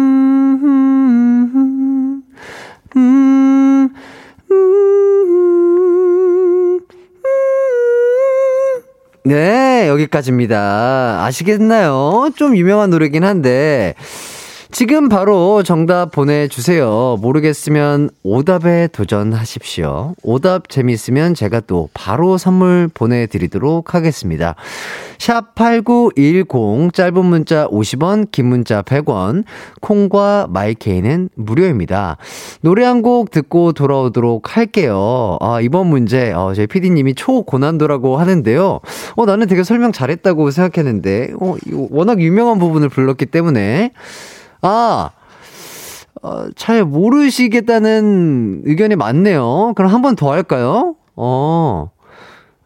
네, 여기까지입니다. 아시겠나요? 좀 유명한 노래긴 한데, 지금 바로 정답 보내주세요. 모르겠으면 오답에 도전하십시오. 오답 재밌으면 제가 또 바로 선물 보내드리도록 하겠습니다. 샵 8910, 짧은 문자 50원, 긴 문자 100원, 콩과 마이케이는 무료입니다. 노래 한 곡 듣고 돌아오도록 할게요. 아, 이번 문제, 어, 저희 PD님이 초고난도라고 하는데요. 어, 나는 되게 설명 잘했다고 생각했는데, 어, 워낙 유명한 부분을 불렀기 때문에, 아, 어, 잘 모르시겠다는 의견이 많네요. 그럼 한 번 더 할까요? 어,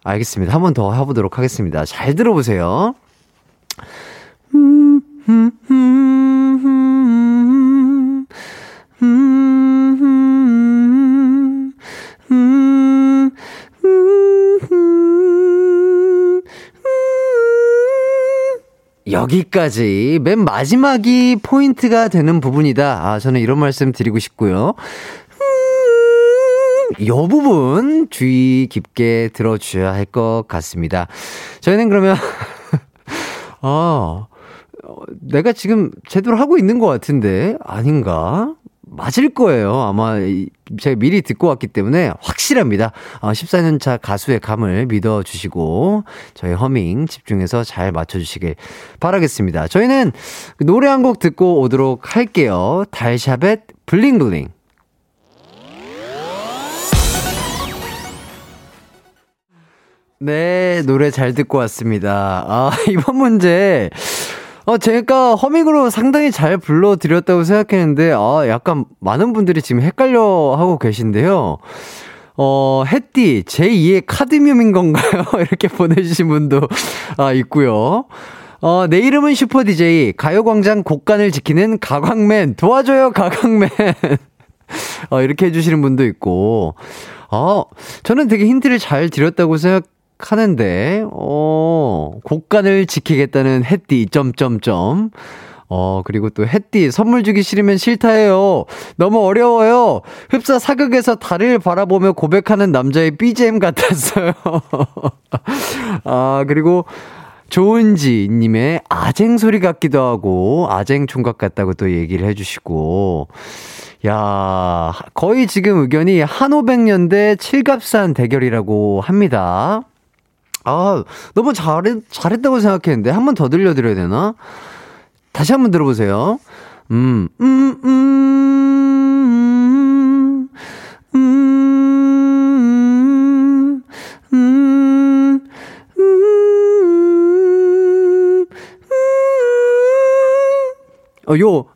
알겠습니다. 한 번 더 해보도록 하겠습니다. 잘 들어보세요. 음, 음, 음, 음, 여기까지 맨 마지막이 포인트가 되는 부분이다. 아, 저는 이런 말씀 드리고 싶고요. 이 부분 주의 깊게 들어주셔야 할 것 같습니다. 저희는 그러면, 아, 내가 지금 제대로 하고 있는 것 같은데, 아닌가? 맞을 거예요. 아마 제가 미리 듣고 왔기 때문에 확실합니다. 14년차 어, 가수의 감을 믿어주시고 저희 허밍 집중해서 잘 맞춰주시길 바라겠습니다. 저희는 노래 한 곡 듣고 오도록 할게요. 달샤벳 블링블링. 네, 노래 잘 듣고 왔습니다. 아, 이번 문제. 어, 제가 허밍으로 상당히 잘 불러드렸다고 생각했는데, 아, 약간 많은 분들이 지금 헷갈려 하고 계신데요. 어, 햇띠, 제2의 카드뮴인 건가요? 이렇게 보내주신 분도, 아, 있고요. 어, 내 이름은 슈퍼DJ, 가요광장 곡간을 지키는 가광맨, 도와줘요, 가광맨. 어, 이렇게 해주시는 분도 있고, 어, 저는 되게 힌트를 잘 드렸다고 생각, 하는데, 어, 곡간을 지키겠다는 햇띠, 점점점. 어, 그리고 또 햇띠, 선물 주기 싫으면 싫다해요. 너무 어려워요. 흡사 사극에서 달을 바라보며 고백하는 남자의 BGM 같았어요. 아, 그리고, 조은지님의 아쟁 소리 같기도 하고, 아쟁 총각 같다고 또 얘기를 해주시고, 야 거의 지금 의견이 한오백년대 칠갑산 대결이라고 합니다. 아, 너무 잘했, 잘했다고 생각했는데, 한 번 더 들려드려야 되나? 다시 한 번 들어보세요. 음, 음, 음, 음, 음, 음, 음, 어, 요,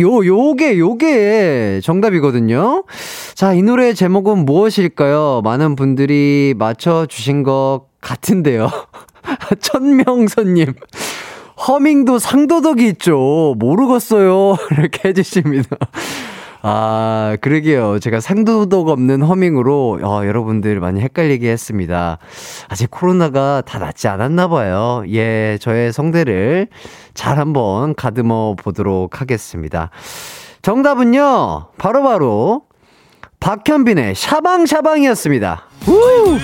요, 요게, 요게 정답이거든요. 자, 이 노래의 제목은 무엇일까요? 많은 분들이 맞춰주신 것 같은데요. 천명선님. 허밍도 상도덕이 있죠. 모르겠어요. 이렇게 해주십니다. 아, 그러게요. 제가 상도덕 없는 허밍으로, 어, 여러분들 많이 헷갈리게 했습니다. 아직 코로나가 다 낫지 않았나 봐요. 예, 저의 성대를 잘 한번 가듬어 보도록 하겠습니다. 정답은요, 바로바로 바로 박현빈의 샤방샤방이었습니다. 우!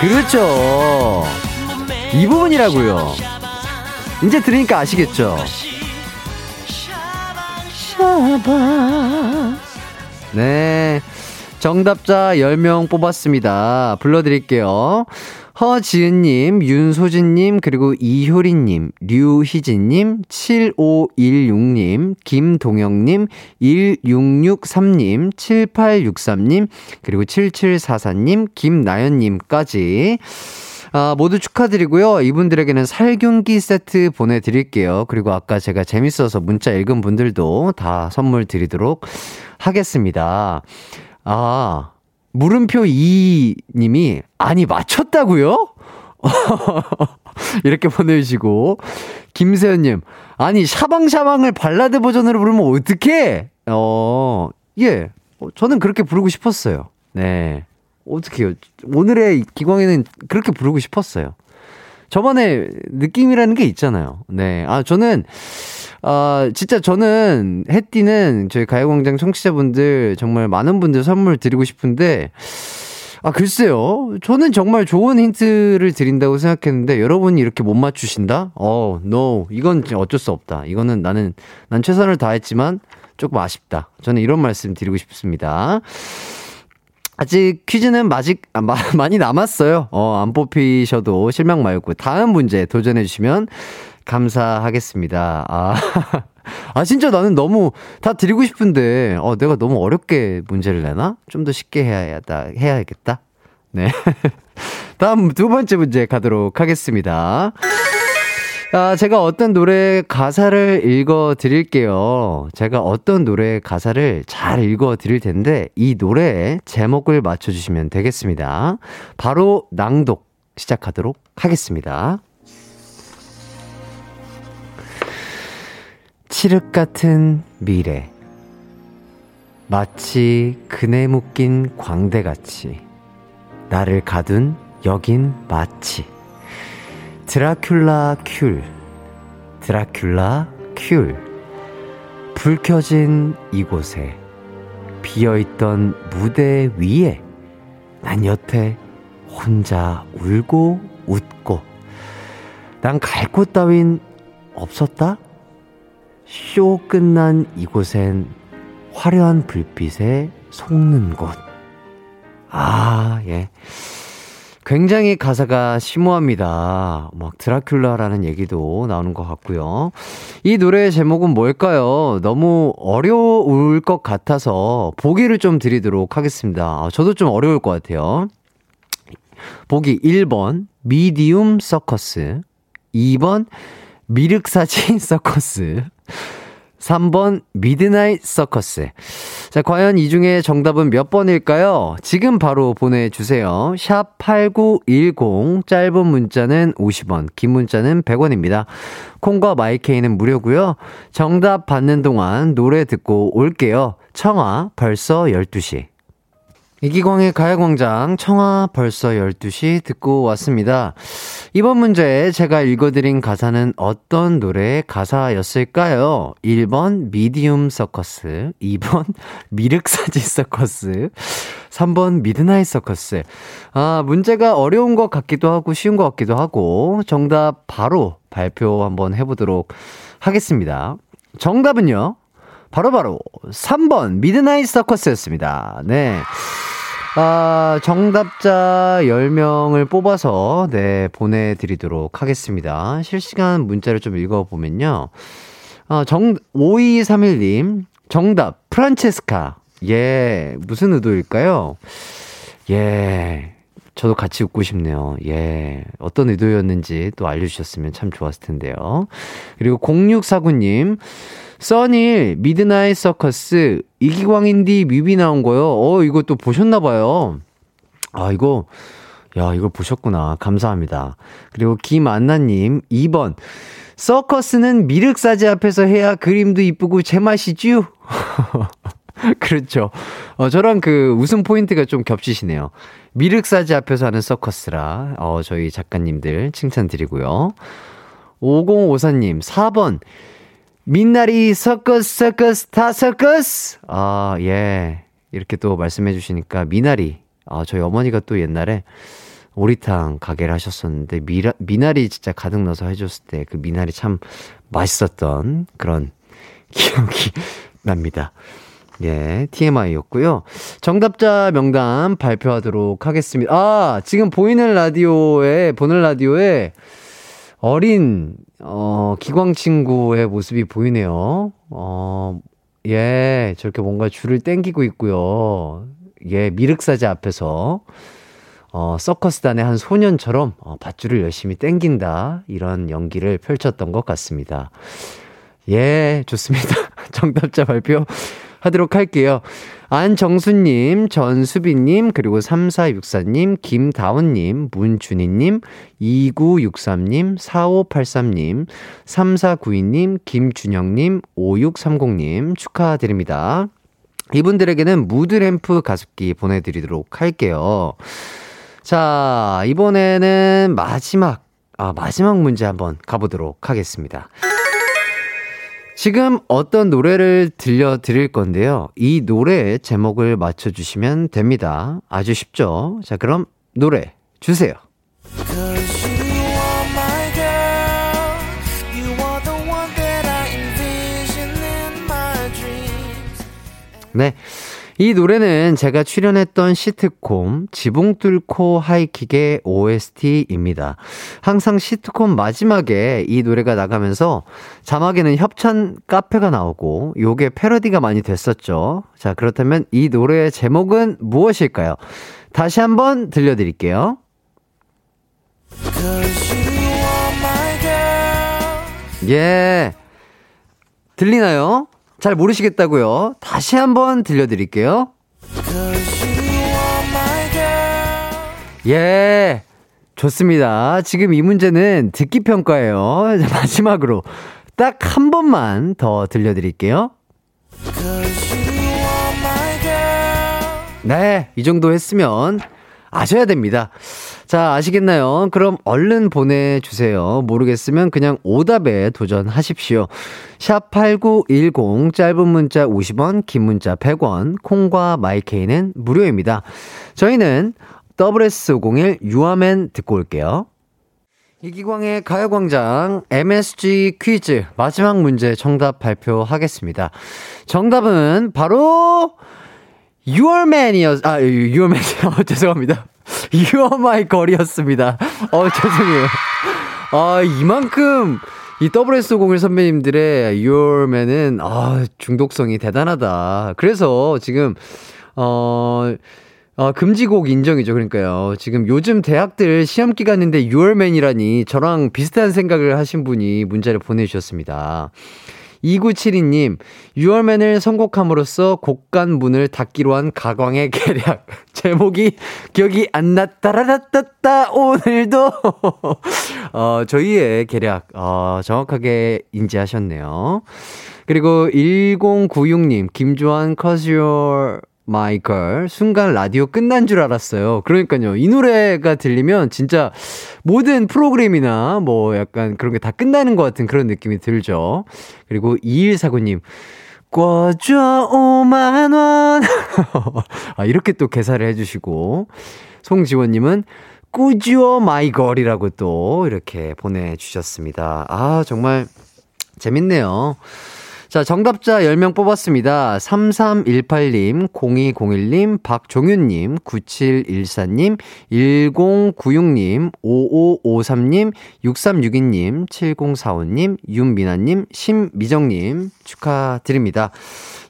그렇죠. 이 부분이라고요. 이제 들으니까 아시겠죠? 샤방. 네. 정답자 10명 뽑았습니다. 불러드릴게요. 허지은님, 윤소진님, 그리고 이효리님, 류희진님, 7516님, 김동영님, 1663님, 7863님, 그리고 7744님, 김나연님까지. 아, 모두 축하드리고요. 이분들에게는 살균기 세트 보내드릴게요. 그리고 아까 제가 재밌어서 문자 읽은 분들도 다 선물 드리도록 하겠습니다. 아, 물음표 2님이, 아니, 맞췄다고요? 이렇게 보내주시고, 김세현님, 아니, 샤방샤방을 발라드 버전으로 부르면 어떡해? 어, 예. 어, 저는 그렇게 부르고 싶었어요. 네. 어떡해요. 오늘의 기광에는 그렇게 부르고 싶었어요. 저만의 느낌이라는 게 있잖아요. 네. 아, 저는, 아, 진짜 저는 해띠는 저희 가요광장 청취자분들 정말 많은 분들 선물 드리고 싶은데, 아, 글쎄요. 저는 정말 좋은 힌트를 드린다고 생각했는데, 여러분이 이렇게 못 맞추신다? 어, no. 이건 어쩔 수 없다. 이거는 나는, 난 최선을 다했지만, 조금 아쉽다. 저는 이런 말씀 드리고 싶습니다. 아직 퀴즈는 마직, 아, 마, 많이 남았어요. 어, 안 뽑히셔도 실망 말고 다음 문제 도전해 주시면 감사하겠습니다. 아, 아, 진짜 나는 너무 다 드리고 싶은데, 어, 내가 너무 어렵게 문제를 내나? 좀 더 쉽게 해야, 해야겠다. 네. 다음 두 번째 문제 가도록 하겠습니다. 아, 제가 어떤 노래 가사를 읽어 드릴게요. 제가 어떤 노래 가사를 잘 읽어 드릴 텐데, 이 노래의 제목을 맞춰 주시면 되겠습니다. 바로 낭독 시작하도록 하겠습니다. 칠흑 같은 미래. 마치 그네 묶인 광대같이. 나를 가둔 여긴 마치. 드라큘라 큘, 드라큘라 큘. 불 켜진 이곳에, 비어있던 무대 위에, 난 여태 혼자 울고 웃고, 난 갈 곳 따윈 없었다? 쇼 끝난 이곳엔 화려한 불빛에 속는 곳. 아, 예. 굉장히 가사가 심오합니다. 막 드라큘라라는 얘기도 나오는 것 같고요. 이 노래의 제목은 뭘까요? 너무 어려울 것 같아서 보기를 좀 드리도록 하겠습니다. 아, 저도 좀 어려울 것 같아요. 보기 1번 미디움 서커스 2번 미륵사지 서커스 3번 Midnight Circus. 자, 과연 이 중에 정답은 몇 번일까요? 지금 바로 보내주세요. 샵 8910, 짧은 문자는 50원, 긴 문자는 100원입니다. 콩과 마이케이는 무료고요 정답 받는 동안 노래 듣고 올게요. 청아, 벌써 12시. 이기광의 가요광장 청아 벌써 12시 듣고 왔습니다. 이번 문제 제가 읽어드린 가사는 어떤 노래의 가사였을까요? 1번 Medium Circus, 2번 미륵사지 서커스, 3번 Midnight Circus. 아, 문제가 어려운 것 같기도 하고 쉬운 것 같기도 하고 정답 바로 발표 한번 해보도록 하겠습니다. 정답은요? 바로바로 바로 3번 Midnight Circus였습니다. 네. 아, 정답자 10명을 뽑아서, 네, 보내드리도록 하겠습니다. 실시간 문자를 좀 읽어보면요. 아, 정, 5231님, 정답, 프란체스카. 예, 무슨 의도일까요? 예, 저도 같이 웃고 싶네요. 예, 어떤 의도였는지 또 알려주셨으면 참 좋았을 텐데요. 그리고 0649님, 써니힐, Midnight Circus, 이기광인디 뮤비 나온 거요. 어, 이거 또 보셨나봐요. 아, 이거, 야, 이걸 보셨구나. 감사합니다. 그리고 김안나님, 2번. 서커스는 미륵사지 앞에서 해야 그림도 이쁘고 제맛이쥬? 그렇죠. 어, 저랑 그 웃음 포인트가 좀 겹치시네요. 미륵사지 앞에서 하는 서커스라, 어, 저희 작가님들 칭찬드리고요. 5054님, 4번. 민나리 서커스 서커스 다 서커스 아 예 이렇게 또 말씀해 주시니까 미나리 아 저희 어머니가 또 옛날에 오리탕 가게를 하셨었는데 미라, 미나리 진짜 가득 넣어서 해줬을 때 그 미나리 참 맛있었던 그런 기억이 납니다. 예, TMI였고요. 정답자 명단 발표하도록 하겠습니다. 아, 지금 보이는 라디오에, 보는 라디오에 어린 어, 기광 친구의 모습이 보이네요. 어, 예, 저렇게 뭔가 줄을 땡기고 있고요. 예, 미륵사지 앞에서, 어, 서커스단의 한 소년처럼, 어, 밧줄을 열심히 땡긴다. 이런 연기를 펼쳤던 것 같습니다. 예, 좋습니다. 정답자 발표 하도록 할게요. 안정수님, 전수빈님, 그리고 3464님, 김다운님, 문준희님, 2963님, 4583님, 3492님, 김준영님, 5630님 축하드립니다. 이분들에게는 무드램프 가습기 보내드리도록 할게요. 자, 이번에는 마지막, 아, 마지막 문제 한번 가보도록 하겠습니다. 지금 어떤 노래를 들려드릴 건데요. 이 노래의 제목을 맞춰주시면 됩니다. 아주 쉽죠? 자, 그럼 노래 주세요. 네. 이 노래는 제가 출연했던 시트콤 지붕 뚫고 하이킥의 OST입니다. 항상 시트콤 마지막에 이 노래가 나가면서 자막에는 협찬 카페가 나오고 요게 패러디가 많이 됐었죠. 자, 그렇다면 이 노래의 제목은 무엇일까요? 다시 한번 들려드릴게요. 예. 들리나요? 잘 모르시겠다고요? 다시 한번 들려드릴게요. 예. 좋습니다. 지금 이 문제는 듣기 평가예요. 마지막으로 딱 한 번만 더 들려드릴게요. 네, 이 정도 했으면 아셔야 됩니다. 자, 아시겠나요? 그럼 얼른 보내주세요. 모르겠으면 그냥 오답에 도전하십시오. 샵 8910, 짧은 문자 50원, 긴 문자 100원, 콩과 마이케이는 무료입니다. 저희는 WS501 유아맨 듣고 올게요. 이기광의 가요광장 MSG 퀴즈 마지막 문제 정답 발표하겠습니다. 정답은 바로 유얼맨이었, 아, 유얼맨이요. 죄송합니다. Are my girl이었습니다. 어, 죄송해요. 아, 이만큼 이 WS501 선배님들의 Your Man은 아, 중독성이 대단하다. 그래서 지금 어 어, 금지곡 인정이죠. 그러니까요. 지금 요즘 대학들 시험 기간인데 6월맨이라니 저랑 비슷한 생각을 하신 분이 문자를 보내주셨습니다. 2972님, U R Man을 선곡함으로써 곡간 문을 닫기로 한 가광의 계략. 제목이 기억이 안 났다라라따따, 오늘도. 어, 저희의 계략, 어, 정확하게 인지하셨네요. 그리고 1096님, 김조한 Cause You're My Girl. 순간 라디오 끝난 줄 알았어요. 그러니까요. 이 노래가 들리면 진짜 모든 프로그램이나 뭐 약간 그런 게 다 끝나는 것 같은 그런 느낌이 들죠. 그리고 2149님. 꿔줘 5만원. 아, 이렇게 또 개사를 해주시고. 송지원님은 꾸지오 my girl이라고 또 이렇게 보내주셨습니다. 아, 정말 재밌네요. 자, 정답자 10명 뽑았습니다. 3318님, 0201님, 박종윤님, 9714님, 1096님, 5553님, 6362님, 7045님, 윤미나님, 심미정님 축하드립니다.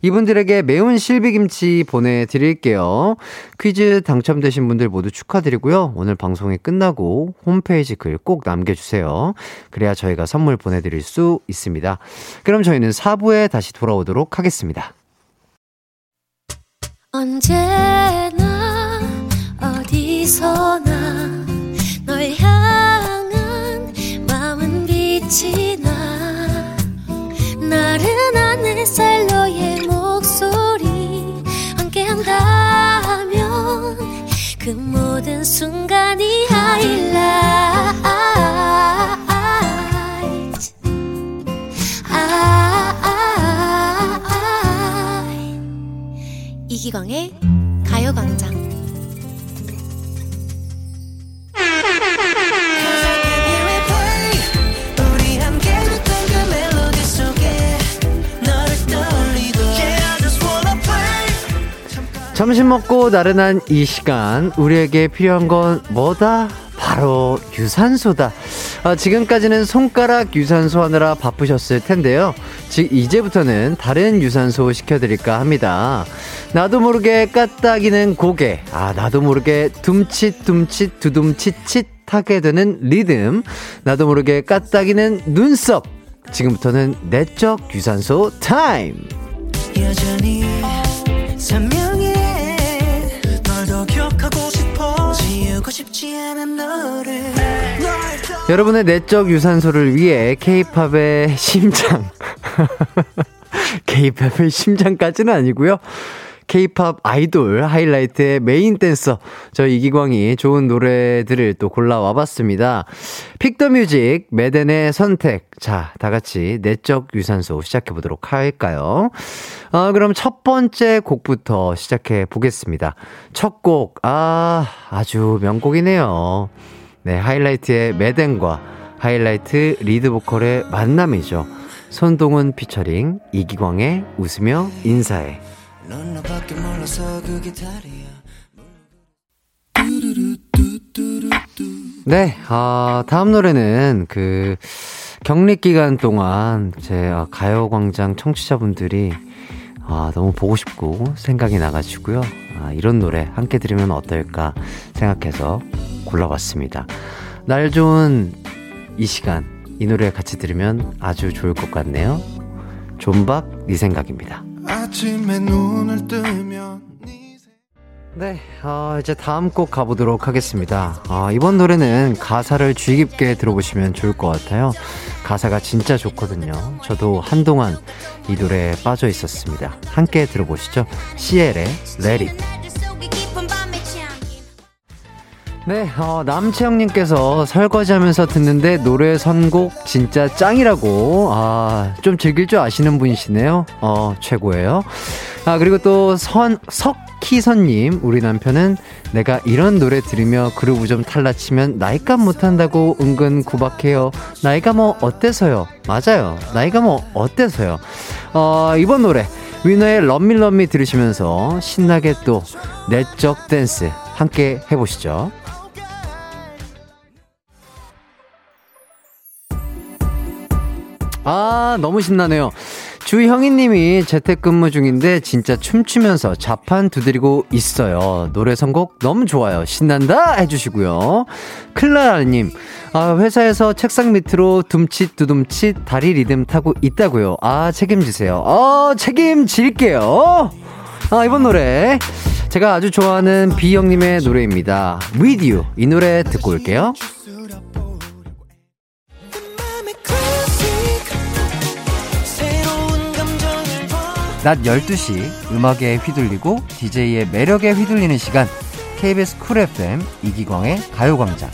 이분들에게 매운 실비김치 보내드릴게요. 퀴즈 당첨되신 분들 모두 축하드리고요. 오늘 방송이 끝나고 홈페이지 글 꼭 남겨주세요. 그래야 저희가 선물 보내드릴 수 있습니다. 그럼 저희는 4부에 다시 돌아오도록 하겠습니다. 언제나 어디서나 널 향한 마음은 빛이 나 나른한 햇살 그 모든 순간이 하이라이트 이기광의 가요광장 점심 먹고 나른한 이 시간 우리에게 필요한 건 뭐다? 바로 유산소다. 아, 지금까지는 손가락 유산소 하느라 바쁘셨을 텐데요. 즉 이제부터는 다른 유산소 시켜드릴까 합니다. 나도 모르게 까딱이는 고개, 아 나도 모르게 둠칫둠칫 두둠칫칫 하게 되는 리듬, 나도 모르게 까딱이는 눈썹. 지금부터는 내적 유산소 타임. 여러분의 내적 유산소를 위해 케이팝의 심장. 케이팝의 심장까지는 아니고요. 케이팝 아이돌 하이라이트의 메인 댄서 저 이기광이 좋은 노래들을 또 골라와 봤습니다. Pick the Music 메댄의 선택. 자, 다 같이 내적 유산소 시작해 보도록 할까요? 아, 그럼 첫 번째 곡부터 시작해 보겠습니다. 첫 곡. 아, 아주 명곡이네요. 네, 하이라이트의 메댄과 하이라이트 리드 보컬의 만남이죠. 손동훈 피처링 이기광의 웃으며 인사해. 네, 아, 다음 노래는 그 격리 기간 동안 제 가요광장 청취자분들이 아, 너무 보고 싶고 생각이 나가지고요. 아, 이런 노래 함께 들으면 어떨까 생각해서 골라봤습니다. 날 좋은 이 시간, 이 노래 같이 들으면 아주 좋을 것 같네요. 존박, 네 생각입니다. 아침에 눈을 뜨면 네, 어, 이제 다음 곡 가보도록 하겠습니다. 어, 이번 노래는 가사를 주의 깊게 들어보시면 좋을 것 같아요. 가사가 진짜 좋거든요. 저도 한동안 이 노래에 빠져 있었습니다. 함께 들어보시죠. 시엘의 Let It. 네, 어, 남채영님께서 설거지 하면서 듣는데 노래 선곡 진짜 짱이라고, 아, 좀 즐길 줄 아시는 분이시네요. 어, 최고예요. 아, 그리고 또 선, 석희선님, 우리 남편은 내가 이런 노래 들으며 그루브 좀 탈라치면 나이값 못한다고 은근 구박해요. 나이가 뭐 어때서요? 맞아요. 나이가 뭐 어때서요? 어, 이번 노래, 위너의 럼밀럼미 들으시면서 신나게 또 내적 댄스 함께 해보시죠. 아, 너무 신나네요. 주형이님이 재택근무 중인데 진짜 춤추면서 자판 두드리고 있어요. 노래 선곡 너무 좋아요. 신난다 해주시고요. 클라라님, 아, 회사에서 책상 밑으로 둠칫 두둠칫 다리 리듬 타고 있다고요. 아, 책임지세요. 어, 책임질게요. 아, 이번 노래. 제가 아주 좋아하는 비형님의 노래입니다. With You. 이 노래 듣고 올게요. 낮 12시 음악에 휘둘리고 DJ의 매력에 휘둘리는 시간 KBS 쿨 FM 이기광의 가요광장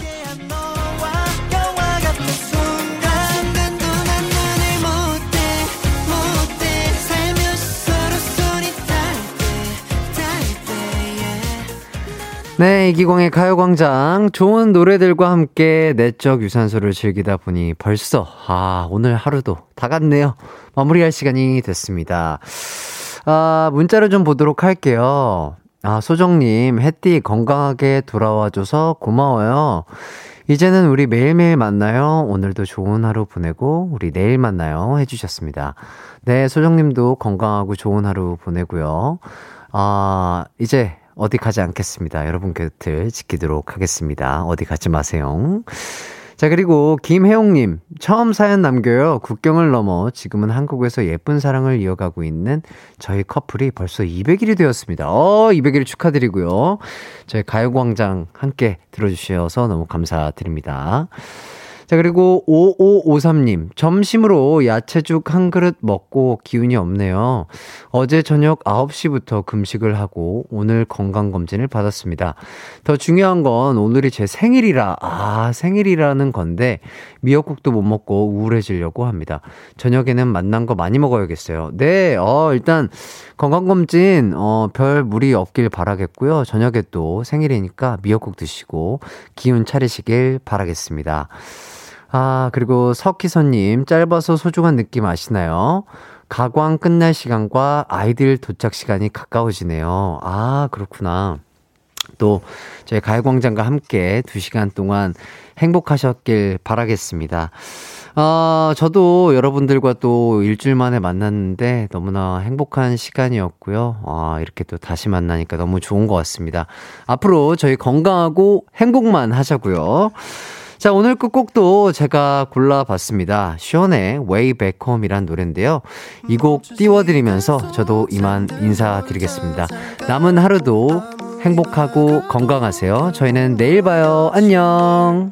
네, 이기광의 가요광장. 좋은 노래들과 함께 내적 유산소를 즐기다 보니 벌써, 아, 오늘 하루도 다 갔네요. 마무리할 시간이 됐습니다. 아, 문자를 좀 보도록 할게요. 아, 소정님, 햇띠 건강하게 돌아와줘서 고마워요. 이제는 우리 매일매일 만나요. 오늘도 좋은 하루 보내고, 우리 내일 만나요. 해주셨습니다. 네, 소정님도 건강하고 좋은 하루 보내고요. 아, 이제 어디 가지 않겠습니다. 여러분 곁을 지키도록 하겠습니다. 어디 가지 마세요. 자, 그리고 김혜용님, 처음 사연 남겨요. 국경을 넘어 지금은 한국에서 예쁜 사랑을 이어가고 있는 저희 커플이 벌써 200일이 되었습니다. 어, 200일 축하드리고요. 저희 가요광장 함께 들어주셔서 너무 감사드립니다. 자, 그리고 5553님, 점심으로 야채죽 한 그릇 먹고 기운이 없네요. 어제 저녁 9시부터 금식을 하고 오늘 건강검진을 받았습니다. 더 중요한 건 오늘이 제 생일이라, 아, 생일이라는 건데 미역국도 못 먹고 우울해지려고 합니다. 저녁에는 맛난 거 많이 먹어야겠어요. 네, 어, 일단 건강검진, 어, 별 무리 없길 바라겠고요. 저녁에 또 생일이니까 미역국 드시고 기운 차리시길 바라겠습니다. 아, 그리고 석희선님, 짧아서 소중한 느낌 아시나요? 가광 끝날 시간과 아이들 도착 시간이 가까워지네요. 아, 그렇구나. 또, 저희 가요광장과 함께 두 시간 동안 행복하셨길 바라겠습니다. 아, 저도 여러분들과 또 일주일 만에 만났는데 너무나 행복한 시간이었고요. 아, 이렇게 또 다시 만나니까 너무 좋은 것 같습니다. 앞으로 저희 건강하고 행복만 하자고요. 자, 오늘 끝곡도 제가 골라봤습니다. 션의 Way Back Home이란 노래인데요. 이 곡 띄워드리면서 저도 이만 인사드리겠습니다. 남은 하루도 행복하고 건강하세요. 저희는 내일 봐요. 안녕.